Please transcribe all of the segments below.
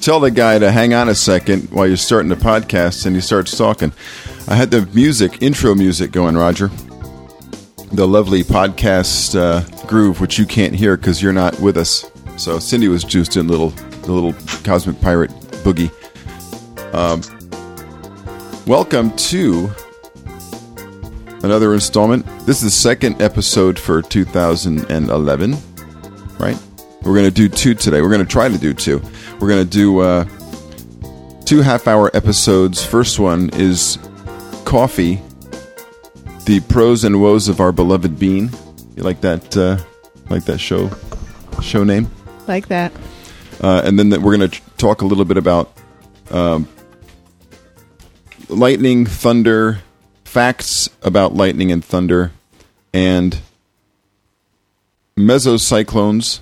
tell the guy to hang on a second while you're starting the podcast, and he starts talking. I had the music, intro music going, Roger. The lovely podcast uh, groove, which you can't hear because you're not with us. So Cindy was juiced in little, the little cosmic pirate boogie. Um, welcome to another installment. This is the second episode for 2011, right? We're going to do two today. We're going to try to do two. We're going to do uh, two half hour episodes. First one is Coffee, the pros and woes of our beloved bean. You like that? Uh, like that show show name? Like that. Uh, and then we're going to talk a little bit about um, lightning, thunder, facts about lightning and thunder, and mesocyclones,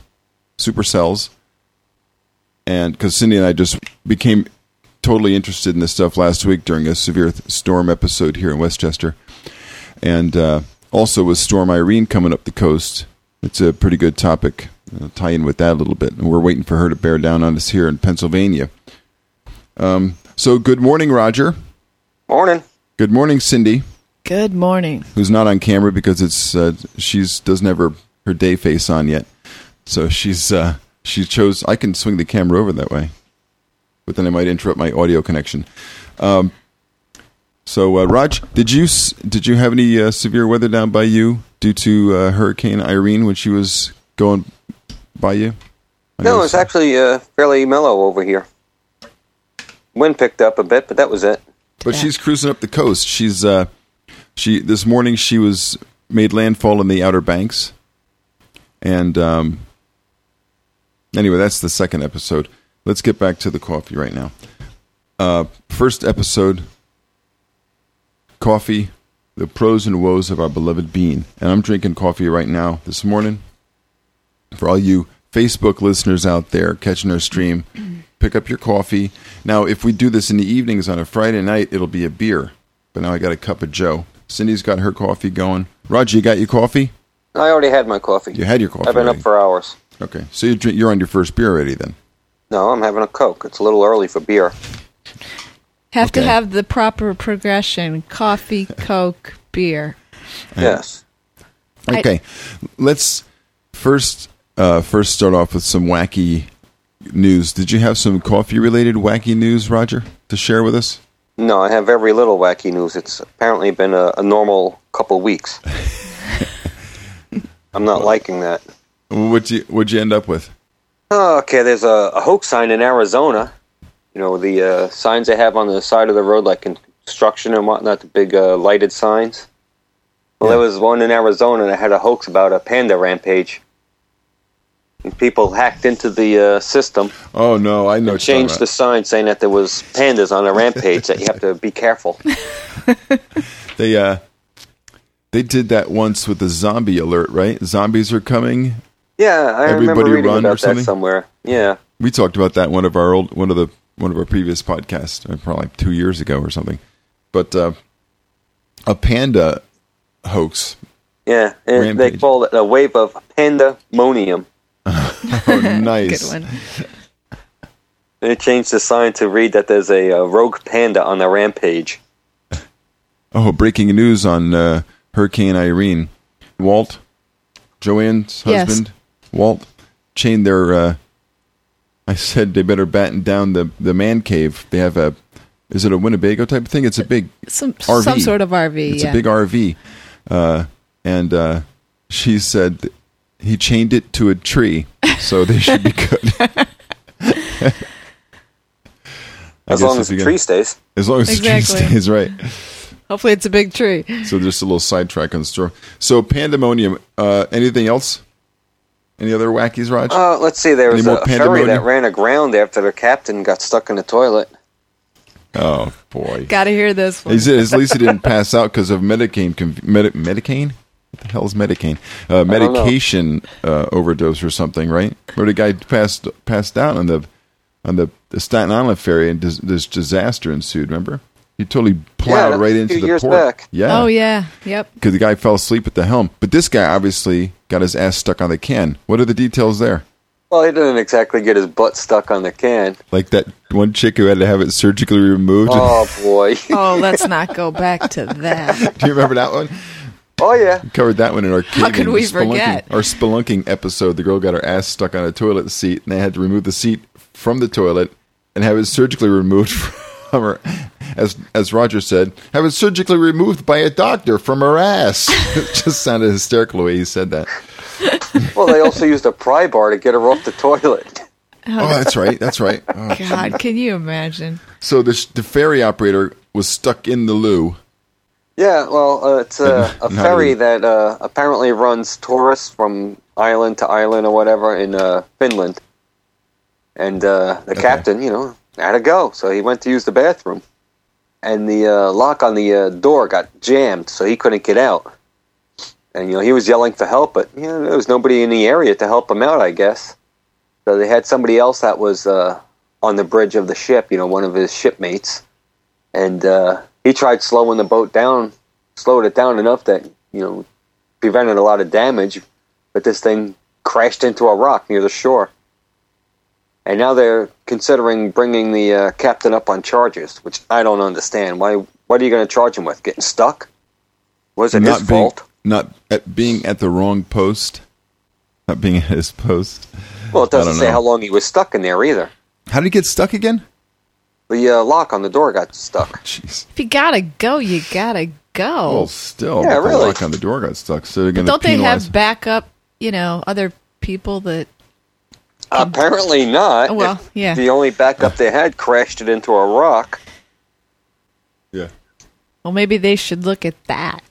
supercells. And because Cindy and I just became totally interested in this stuff last week during a severe th- storm episode here in Westchester. And uh, also with Storm Irene coming up the coast, it's a pretty good topic. I'll tie in with that a little bit. And we're waiting for her to bear down on us here in Pennsylvania. Um, so, good morning, Roger. Morning. Good morning, Cindy, Good morning. who's not on camera because it's uh, she's doesn't have her, her day face on yet. So she's uh, she chose. I can swing the camera over that way, but then I might interrupt my audio connection. Um, so, uh, Raj, did you did you have any uh, severe weather down by you due to uh, Hurricane Irene when she was going by you? I No, know it's actually uh, fairly mellow over here. Wind picked up a bit, but that was it. But Yeah. she's cruising up the coast. She's uh, she this morning she was made landfall in the Outer Banks, and um, anyway, that's the second episode. Let's get back to the coffee right now. Uh, first episode, coffee, the pros and woes of our beloved bean, and I'm drinking coffee right now this morning. For all you Facebook listeners out there catching our stream, pick up your coffee. Now, if we do this in the evenings on a Friday night, it'll be a beer. But now I got a cup of Joe. Cindy's got her coffee going. Roger, you got your coffee? I already had my coffee. You had your coffee. I've been already. up for hours. Okay, so you drink, you're on your first beer already then. No, I'm having a Coke. It's a little early for beer. Have to have the proper progression coffee, Coke, beer. Yes. I- Okay, let's first uh, first start off with some wacky news. Did you have some coffee related wacky news, Roger, to share with us? No, I have very little wacky news. It's apparently been a, a normal couple weeks. I'm not liking that. What'd you What'd you end up with? Oh, okay, there's a, a hoax sign in Arizona. You know, the uh, signs they have on the side of the road, like construction and whatnot, the big uh, lighted signs. Well, Yeah. there was one in Arizona that had a hoax about a panda rampage. And people hacked into the uh, system Oh no, I know. and changed talking the sign saying that there was pandas on a rampage that you have to be careful. They uh, they did that once with the zombie alert, right? Zombies are coming. Yeah, I remember Everybody reading run or about that something? somewhere. Yeah. We talked about that in one of our old one of the one of our previous podcasts, uh, probably two years ago or something. But uh, a panda hoax. Yeah, and Rampage. they called it a wave of pandemonium. Oh, nice. Good one. They changed the sign to read that there's a, uh rogue panda on the rampage. Oh, breaking news on uh, Hurricane Irene. Walt, Joanne's Yes. husband, Walt, chained their. Uh, I said they better batten down the the man cave. They have a. Is it a Winnebago type of thing? It's a big Some RV. some sort of RV. It's yeah. a big RV, uh, and uh, she said he chained it to a tree, so they should be good. As long as the you can- tree stays. as long as the tree stays right. Hopefully, it's a big tree. So just a little sidetrack on the story. So pandemonium. Uh, anything else? Any other wackies, Raj? Uh, let's see, there Any was a ferry that ran aground after their captain got stuck in the toilet. oh boy. Got to hear this one. He said at least he didn't pass out because of Medicaid. Conf- Medi- Medicaid? What the hell is Medicaid? Uh, medication uh, overdose or something, right? Where the guy passed passed out on the on the, the Staten Island ferry and dis- this disaster ensued. Remember? He totally plowed that right was a into the years port. back. Yeah. Oh yeah. Yep. because the guy fell asleep at the helm. But this guy obviously got his ass stuck on the can. What are the details there? Well, he didn't exactly get his butt stuck on the can. Like that one chick who had to have it surgically removed. Oh boy. Oh, let's not go back to that. Do you remember that one? oh yeah. Covered that one in our How could we forget? Our spelunking episode. The girl got her ass stuck on a toilet seat, and they had to remove the seat from the toilet and have it surgically removed from her. As as Roger said, have it surgically removed by a doctor from her ass. it just sounded hysterical the way he said that. Well, they also used a pry bar to get her off the toilet. Oh, that's right. That's right. Oh, God, can you imagine? So the the ferry operator was stuck in the loo. Yeah, well, uh, it's a, a ferry did that uh, apparently runs tourists from island to island or whatever in uh, Finland. And uh, the Okay. captain, you know, had to go, so he went to use the bathroom. And the uh, lock on the uh, door got jammed, so he couldn't get out. And you know, he was yelling for help, but you know, there was nobody in the area to help him out, I guess. So they had somebody else that was uh, on the bridge of the ship, you know, one of his shipmates, and uh, he tried slowing the boat down, slowed it down enough that you know prevented a lot of damage, but this thing crashed into a rock near the shore. And now they're considering bringing the uh, captain up on charges, which I don't understand. Why? What are you going to charge him with? Getting stuck? Was it not his being fault? not at being at the wrong post. Not being at his post. Well, it doesn't say know. how long he was stuck in there either. How did he get stuck again? The uh, lock on the door got stuck. Jeez. If you gotta go, you gotta go. Well, still, Yeah, but the lock on the door got stuck. So they're going to Don't they have backup? You know, other people that. Apparently not. Oh, well, If yeah. The only backup they had crashed it into a rock. yeah, Well, maybe they should look at that.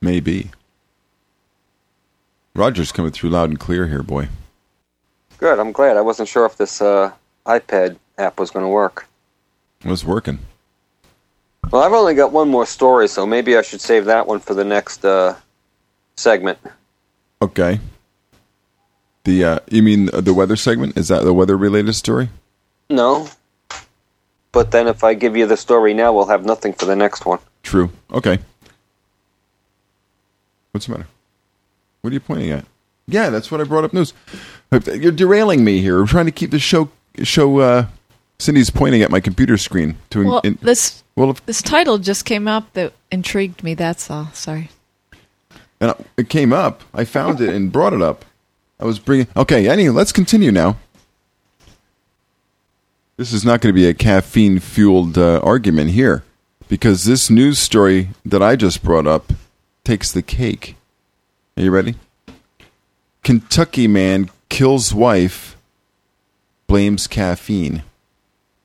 maybe. Roger's coming through loud and clear here, boy. Good. I'm glad. I wasn't sure if this uh, iPad app was going to work. It was working. Well, I've only got one more story, so maybe I should save that one for the next uh, segment. Okay. The uh, you mean the weather segment? Is that the weather related story? No. But then if I give you the story now, we'll have nothing for the next one. True. Okay. What's the matter? What are you pointing at? Yeah, that's what I brought up news. You're derailing me here. We're trying to keep the show show. Uh, Cindy's pointing at my computer screen to. Well, in- this well, if, this title just came up that intrigued me. That's all. Sorry. and it came up. I found it and brought it up. I was bringing. Okay. Anyway, let's continue now. This is not going to be a caffeine fueled uh, argument here, because this news story that I just brought up takes the cake. Are you ready? Kentucky man kills wife, blames caffeine.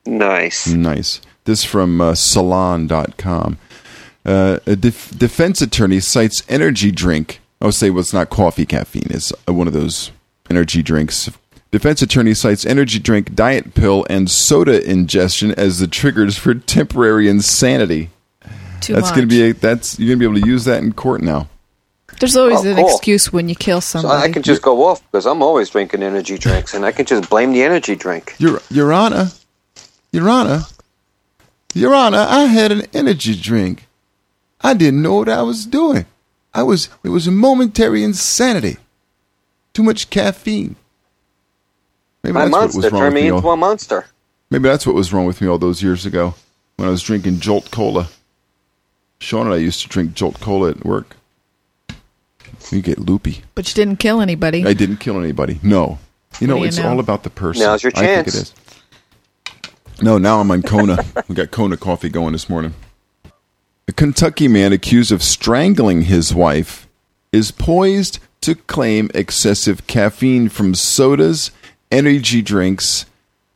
Nice. Nice. This from uh, salon.com. Uh, a def- defense attorney cites energy drink. Oh, say well, it's not coffee. Caffeine is uh, one of those energy drinks. Defense attorney cites energy drink, diet pill, and soda ingestion as the triggers for temporary insanity. Too that's much. going to be a, that's you're going to be able to use that in court now. There's always Oh, an cool. excuse when you kill So somebody. I can just go off because I'm always drinking energy drinks, and I can just blame the energy drink. Your Your Honor, Your Honor, Your Honor, I had an energy drink. I didn't know what I was doing. I was it was a momentary insanity. Too much caffeine. Maybe My that's what monster was wrong turned with me me. into All, a monster. maybe that's what was wrong with me all those years ago when I was drinking Jolt Cola. Sean and I used to drink Jolt Cola at work. You get loopy. but you didn't kill anybody. I didn't kill anybody. No. You know, you it's know? all about the person. Now's your I think chance. it is. No, now I'm on Kona. we got Kona coffee going this morning. A Kentucky man accused of strangling his wife is poised to claim excessive caffeine from sodas, energy drinks,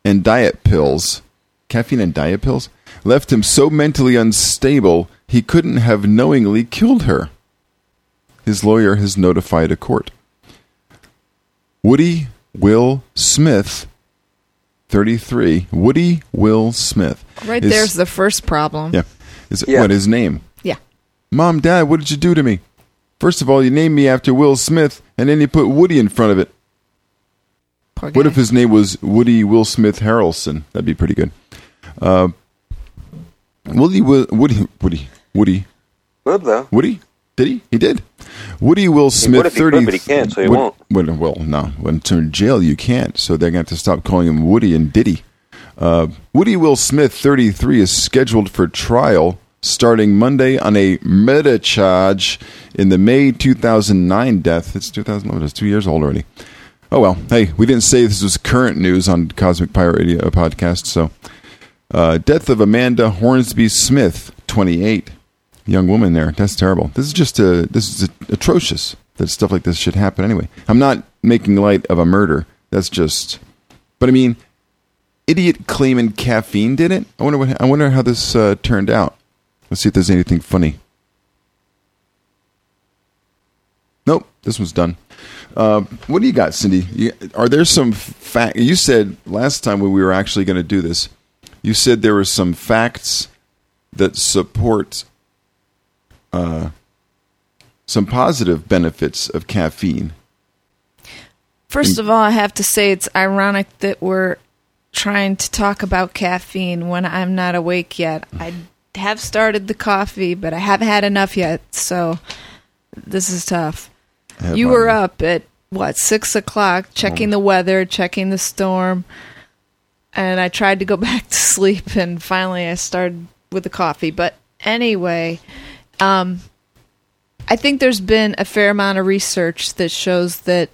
and diet pills. Caffeine and diet pills left him so mentally unstable he couldn't have knowingly killed her. His lawyer has notified a court. Woody Will Smith, 33. Woody Will Smith. right is- there's the first problem. Yeah. Is Yeah. what his name? Yeah. Mom, Dad, what did you do to me? First of all, you named me after Will Smith, and then you put Woody in front of it. Poor What guy. if his name was Woody Will Smith Harrelson? That'd be pretty good. Uh, Woody, Woody, Woody, Woody, Good though. Woody, Did he? He did. Woody Will Smith, he could, but he can't, so he Wood- won't. Well, well, no. When it's in jail, you can't. So they're going to have to stop calling him Woody and Diddy. Uh, Woody Will Smith, thirty-three, is scheduled for trial starting Monday on a meta charge in the May two thousand nine death. It's two thousand eleven. It's two years old already. Oh well. Hey, we didn't say this was current news on Cosmic Pirate Radio podcast. So, uh, death of Amanda Hornsby Smith, twenty-eight young woman there. That's terrible. This is just a this is atrocious that stuff like this should happen anyway. I'm not making light of a murder. That's just but I mean idiot claiming caffeine did it. I wonder what I wonder how this uh, turned out. Let's see if there's anything funny. Nope, this one's done. Uh, what do you got, Cindy? You, are there some fact? You said last time when we were actually going to do this, you said there were some facts that support uh, some positive benefits of caffeine. First of all, I have to say it's ironic that we're trying to talk about caffeine when I'm not awake yet. I have started the coffee, but I haven't had enough yet, so this is tough. You were up at what six o'clock, checking the weather, checking the storm, and I tried to go back to sleep, and finally I started with the coffee. But anyway, um, I think there's been a fair amount of research that shows that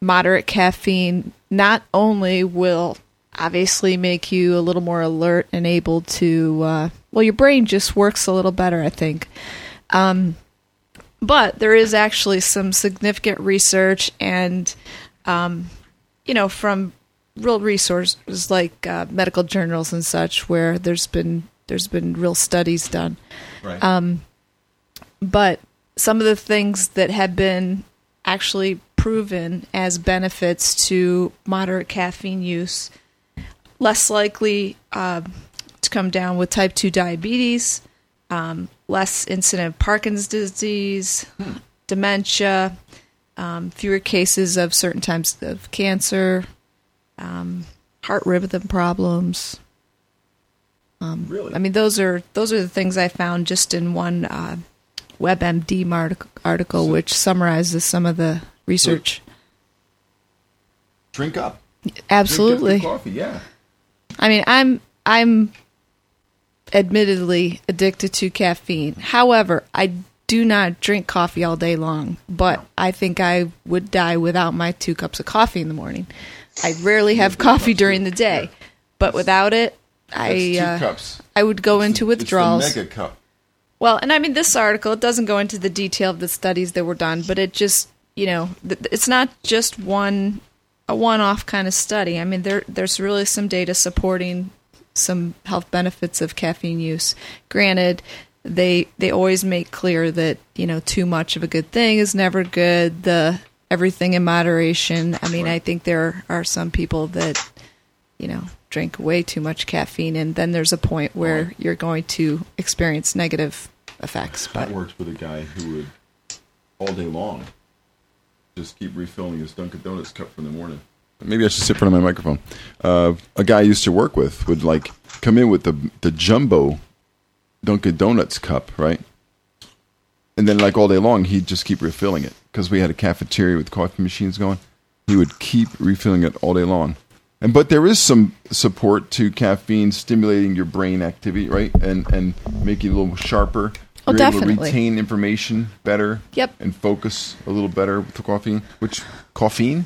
moderate caffeine not only will obviously make you a little more alert and able to, uh, well, your brain just works a little better, I think. Um, but there is actually some significant research and, um, you know, from real resources like uh, medical journals and such, where there's been there's been real studies done Right. Um, but some of the things that have been actually proven as benefits to moderate caffeine use less likely to come down with type 2 diabetes um, less incident of parkinson's disease dementia um, fewer cases of certain types of cancer um, heart rhythm problems really? I mean, those are those are the things I found just in one uh, WebMD artic- article, which summarizes some of the research. Drink up. Absolutely. Drink up coffee. Yeah. I mean, I'm I'm admittedly addicted to caffeine. However, I do not drink coffee all day long, but I think I would die without my two cups of coffee in the morning. I rarely have coffee during the day, but without it, I uh. I would go into withdrawals. Well, and I mean, this article it doesn't go into the detail of the studies that were done, but it just you know it's not just one a one-off kind of study. I mean, there there's really some data supporting some health benefits of caffeine use. Granted, they they always make clear that you know too much of a good thing is never good. The everything in moderation. I mean, I think there are some people that you know drink way too much caffeine, and then there's a point where you're going to experience negative effects. But That works with a guy who would all day long just keep refilling his Dunkin' Donuts cup from the morning. Maybe I should sit in front of my microphone. Uh, a guy I used to work with would like come in with the the jumbo Dunkin' Donuts cup, right? And then like all day long, he'd just keep refilling it because we had a cafeteria with coffee machines going. He would keep refilling it all day long. And but there is some support to caffeine stimulating your brain activity, right? And and making it a little sharper. Oh, You're able to retain information better. Yep. And focus a little better with the caffeine. Which caffeine?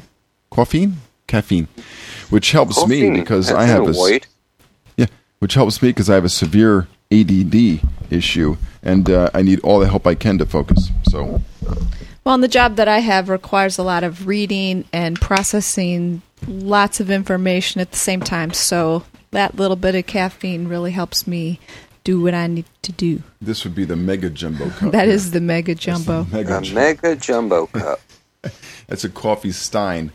Caffeine? Caffeine. Which helps me because That's I have no a s- white. yeah, which helps me because I have a severe ADD issue, and uh, I need all the help I can to focus. So, Well, and the job that I have requires a lot of reading and processing lots of information at the same time. So that little bit of caffeine really helps me do what I need to do. this would be the mega jumbo cup. That here. is the mega That's the jumbo. mega A jum- mega jumbo cup. That's a coffee stein.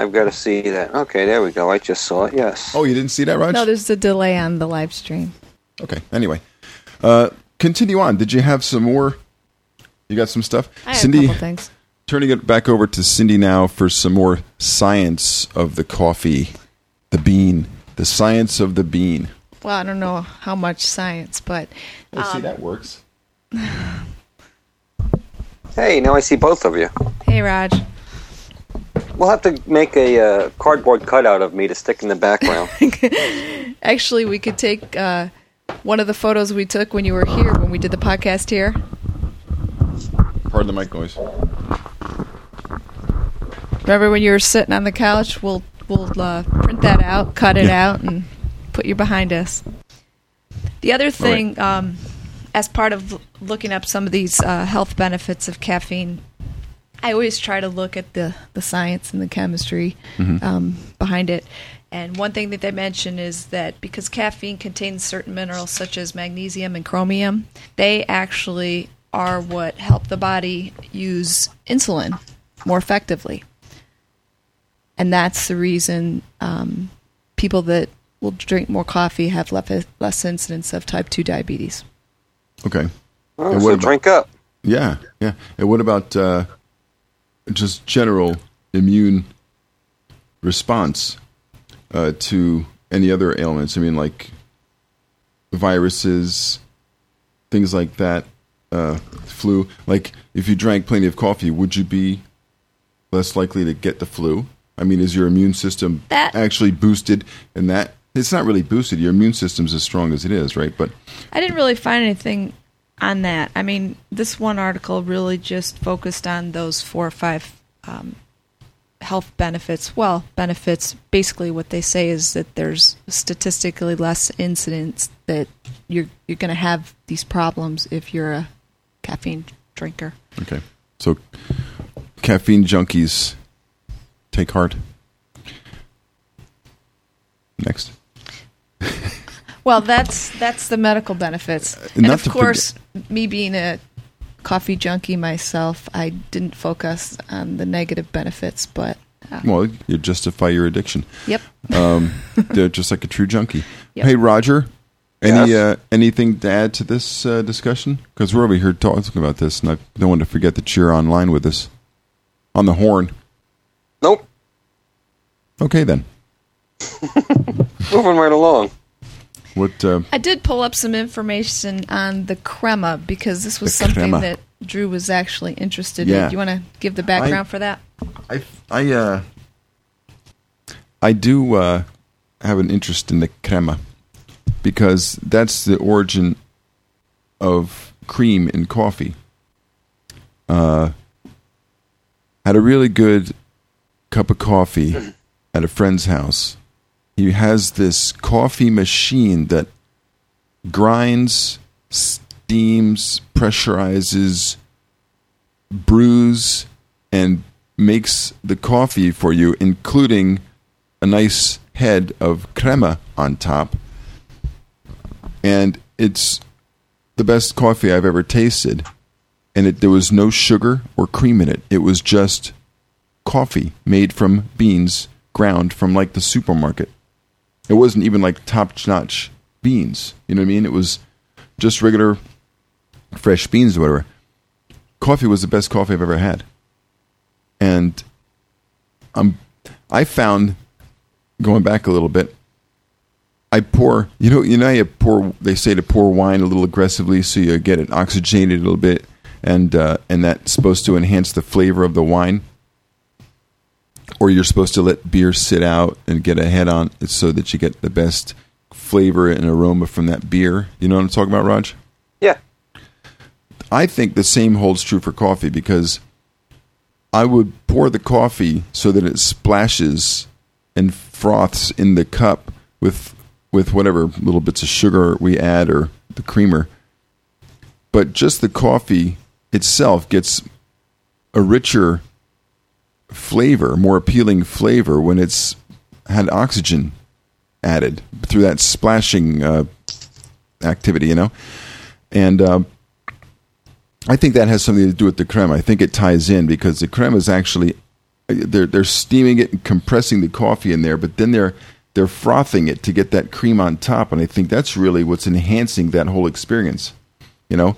I've got to see that. Okay, there we go. I just saw it. Yes. Oh, you didn't see that, Raj? No, there's a delay on the live stream. okay. Anyway, uh, continue on. Did you have some more? You got some stuff, I have a Cindy. couple things. Turning it back over to Cindy now for some more science of the coffee, the bean, the science of the bean. Well, I don't know how much science, but Let's see Um, that works. Hey, now I see both of you. Hey, Raj. We'll have to make a uh, cardboard cutout of me to stick in the background. Actually, we could take uh, one of the photos we took when you were here, when we did the podcast here. Pardon the mic noise. Remember when you were sitting on the couch? We'll we'll uh, print that out, cut it Yeah. out, and put you behind us. The other thing, um, as part of looking up some of these uh, health benefits of caffeine, I always try to look at the the science and the chemistry um, behind it. And one thing that they mention is that because caffeine contains certain minerals such as magnesium and chromium, they actually are what help the body use insulin more effectively and that's the reason um, people that will drink more coffee have less, less incidence of type 2 diabetes. Okay. Oh, so about- drink up. Yeah, yeah. And what about uh, just general immune response uh, to any other ailments? I mean, like viruses, things like that, uh, flu. Like, if you drank plenty of coffee, would you be less likely to get the flu? I mean, is your immune system That- actually boosted? And that it's not really boosted. Your immune system's as strong as it is, right? But I didn't really find anything on that. I mean, this one article really just focused on those four or five um, health benefits. Well, benefits, basically what they say is that there's statistically less incidence that you're, you're going to have these problems if you're a caffeine drinker. Okay. So caffeine junkies take heart. Next. Well, that's that's the medical benefits, Uh, and not of to course, me being a coffee junkie myself, I didn't focus on the negative benefits. But uh, Well, you justify your addiction. yep, Um, they're just like a true junkie. Yep. Hey, Roger. Any Yes? uh, anything to add to this uh, discussion? Because we're over here talking about this, and I don't want to forget that you're online with us on the horn. Nope. Okay, then. Moving right along. What? Uh, I did pull up some information on the crema because this was something crema. that Drew was actually interested Yeah. in. Do you want to give the background for that? I I uh I do uh have an interest in the crema because that's the origin of cream in coffee. Uh had a really good cup of coffee at a friend's house. He has this coffee machine that grinds, steams, pressurizes, brews and makes the coffee for you, including a nice head of crema on top. And it's the best coffee I've ever tasted. And it, there was no sugar or cream in it. It was just coffee made from beans ground from like the supermarket. It wasn't even like top notch beans. You know what I mean? It was just regular fresh beans or whatever coffee was the best coffee I've ever had. And um, I found going back a little bit. I pour, you know, you know, you pour. They say to pour wine a little aggressively so you get it oxygenated a little bit, and uh, and that's supposed to enhance the flavor of the wine. Or you're supposed to let beer sit out and get a head on it so that you get the best flavor and aroma from that beer. You know what I'm talking about, Raj? Yeah. I think the same holds true for coffee because I would pour the coffee so that it splashes and froths in the cup with with whatever little bits of sugar we add or the creamer. But just the coffee itself gets a richer flavor, more appealing flavor when it's had oxygen added through that splashing uh, activity, you know. And uh, I think that has something to do with the crema. I think it ties in because the crema is actually they're they're steaming it and compressing the coffee in there, but then they're they're frothing it to get that cream on top, and I think that's really what's enhancing that whole experience. You know,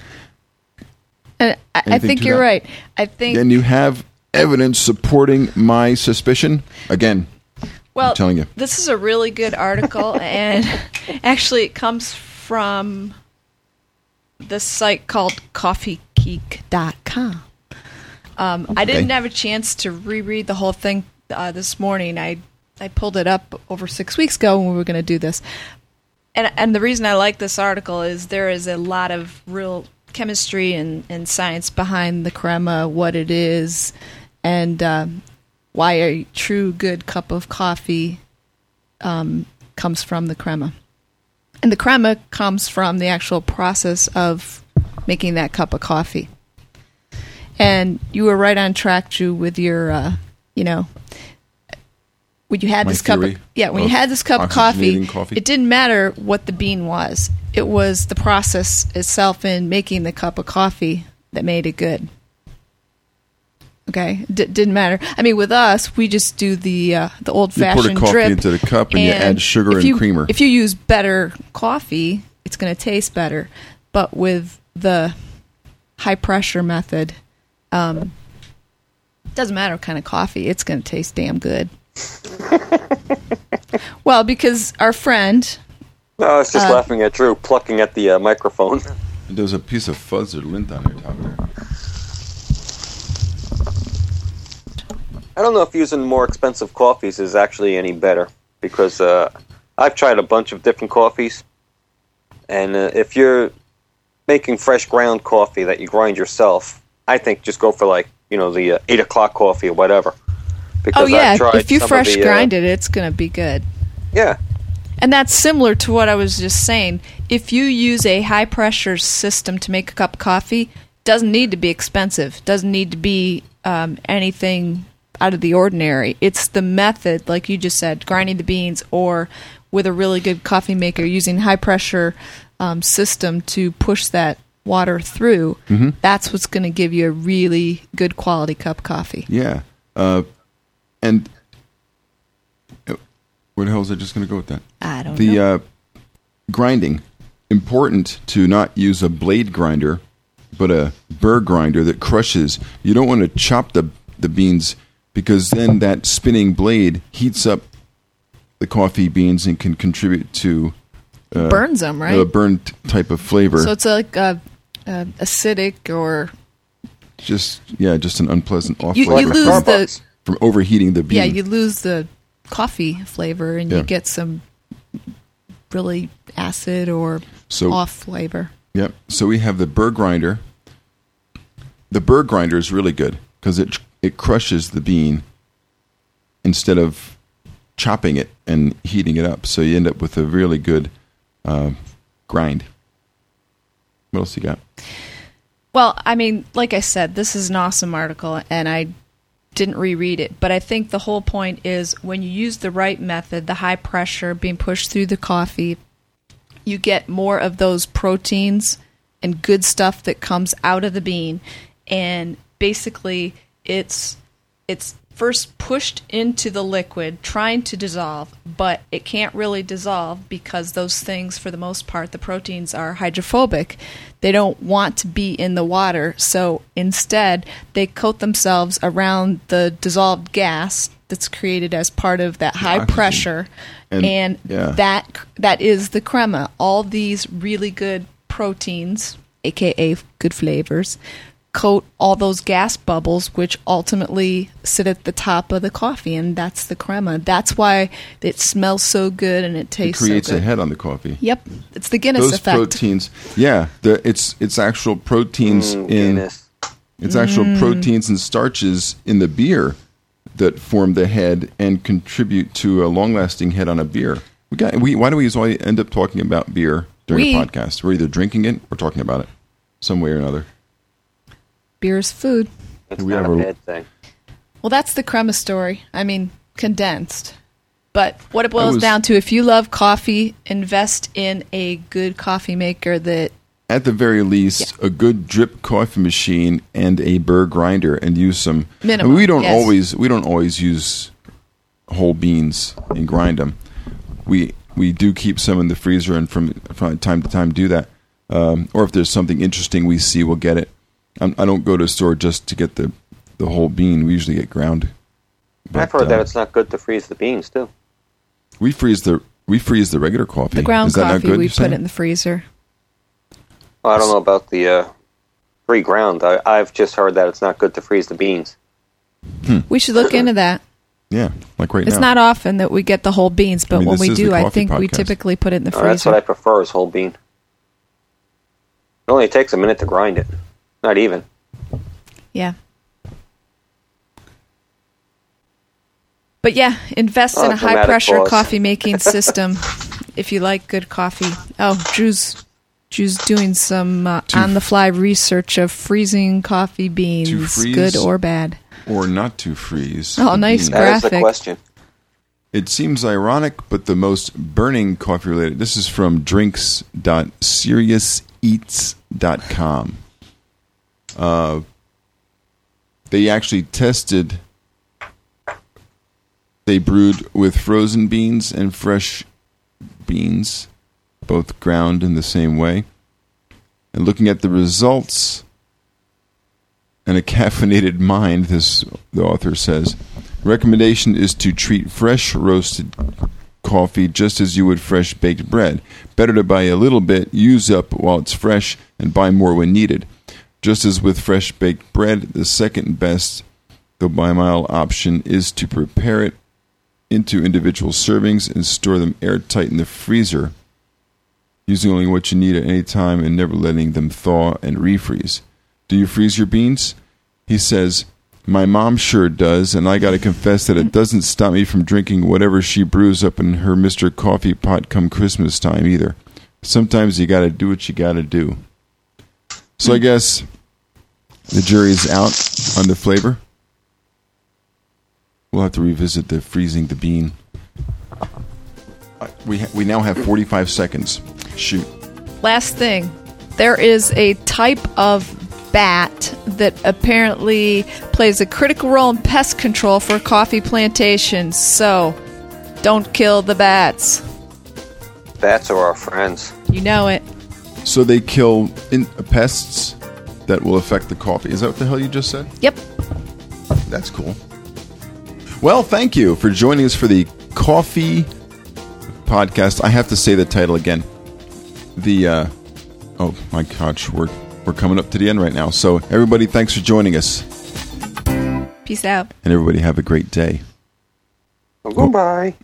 And I, I think you're that? right. I think and you have evidence supporting my suspicion. Again, Well, I'm telling you. this is a really good article, and actually, it comes from this site called CoffeeGeek.com. Um, I didn't have a chance to reread the whole thing uh, this morning. I I pulled it up over six weeks ago when we were going to do this, and and the reason I like this article is there is a lot of real chemistry and, and science behind the crema, what it is, and um, why a true good cup of coffee um, comes from the crema. And the crema comes from the actual process of making that cup of coffee. And you were right on track, Drew, with your, uh, you know, when you had My this cup, of, yeah, when you had this cup of coffee, coffee? it didn't matter what the bean was. It was the process itself in making the cup of coffee that made it good. Okay, D- didn't matter. I mean, with us, we just do the uh, the old You pour fashioned the coffee drip into the cup and you add sugar if and you- creamer. If you use better coffee, it's going to taste better. But with the high pressure method, um, doesn't matter what kind of coffee, it's going to taste damn good. well, because our friend, No, I was just Uh, laughing at Drew plucking at the uh, microphone. There's a piece of fuzz or lint on your top there. I don't know if using more expensive coffees is actually any better because uh, I've tried a bunch of different coffees, and uh, if you're making fresh ground coffee that you grind yourself, I think just go for like you know the uh, eight o'clock coffee or whatever. Because oh yeah, if you fresh the, uh, grind it, it's going to be good. yeah, And that's similar to what I was just saying. If you use a high pressure system to make a cup of coffee, doesn't need to be expensive. Doesn't need to be um, anything out of the ordinary. It's the method, like you just said, grinding the beans, or with a really good coffee maker using high pressure um, system to push that water through. Mm-hmm. That's what's going to give you a really good quality cup of coffee. Yeah. Uh, and uh, where the hell was I just going to go with that? I don't The know. uh, grinding important to not use a blade grinder, but a burr grinder that crushes. You don't want to chop the the beans because then that spinning blade heats up the coffee beans and can contribute to uh, Burns them, right? a burnt type of flavor. so it's like uh, uh, acidic or just yeah, just an unpleasant off You- flavor you lose from, the- from overheating the bean. Yeah, you lose the coffee flavor and Yeah. you get some really acid or So- off flavor. Yep. So we have the burr grinder. The burr grinder is really good because it it crushes the bean instead of chopping it and heating it up. So you end up with a really good uh, grind. What else you got? Well, I mean, like I said, this is an awesome article and I didn't reread it, but I think the whole point is when you use the right method, the high pressure being pushed through the coffee, you get more of those proteins and good stuff that comes out of the bean and basically it's it's first pushed into the liquid trying to dissolve but it can't really dissolve because those things for the most part the proteins are hydrophobic they don't want to be in the water so instead they coat themselves around the dissolved gas that's created as part of that high Oxygen. pressure And- and, yeah. that that is the crema all these really good proteins aka good flavors coat all those gas bubbles which ultimately sit at the top of the coffee and that's the crema that's why it smells so good and it tastes. It creates so a head on the coffee. yep it's the guinness Those effect proteins, yeah, the, it's it's actual proteins Mm, in Guinness. It's actual Mm. proteins and starches in the beer that form the head and contribute to a long-lasting head on a beer. We got. We, why do we always end up talking about beer during We- a podcast? We're either drinking it or talking about it, some way or another. Beer is food It's we not have a a- bad thing. well that's the crema story i mean condensed but what it boils was- down to if you love coffee invest in a good coffee maker that At the very least, a good drip coffee machine and a burr grinder, and use some. Minimum, I mean, we don't yes. always we don't always use whole beans and grind them. We we do keep some in the freezer, and from from time to time do that. Um, or if there's something interesting we see, we'll get it. I'm, I don't go to a store just to get the the whole bean. We usually get ground. I've But, heard that uh, it's not good to freeze the beans too. we freeze the we freeze the regular coffee. the ground Is that not coffee good? we put saying? it in the freezer Well, I don't know about the uh, pre-ground. I, I've just heard that it's not good to freeze the beans. We should look into that. Yeah, like right It's now. not often that we get the whole beans, but I mean, when we do, I coffee think we typically put it in the Uh, that's what. I prefer is whole bean. It only takes a minute to grind it. Not even. Yeah. But yeah, invest Oh, in a high pressure pause. coffee making system if you like good coffee. Oh, Drew's Drew's doing some uh, on the fly research of freezing coffee beans, freeze? good or bad. or not to freeze. Oh, the nice beans. That is the question. It seems ironic, but the most burning coffee related. This is from drinks.seriouseats.com. Uh, they actually tested. They brewed with frozen beans and fresh beans, both ground in the same way. And looking at the results, and a caffeinated mind, this the author says. Recommendation is to treat fresh roasted coffee just as you would fresh baked bread. Better to buy a little bit, use up while it's fresh, and buy more when needed. Just as with fresh baked bread, the second best, though by mile option, is to prepare it into individual servings and store them airtight in the freezer, using only what you need at any time and never letting them thaw and refreeze. Do you freeze your beans? He says, My mom sure does, and I got to confess that it doesn't stop me from drinking whatever she brews up in her Mr. Coffee pot come Christmas time either. Sometimes you got to do what you got to do. So I guess the jury's out on the flavor. We'll have to revisit the freezing the bean. Uh, We ha- we now have 45 seconds. Shoot. Last thing, there is a type of bat that apparently plays a critical role in pest control for coffee plantations. So, don't kill the bats. Bats are our friends. You know it. So they kill in- pests that will affect the coffee. Is that what the hell you just said? Yep. That's cool. Well, thank you for joining us for the coffee podcast. I have to say the title again. The uh, oh my gosh, we're we're coming up to the end right now. So everybody, thanks for joining us, Peace out. and everybody have a great day. Well, goodbye.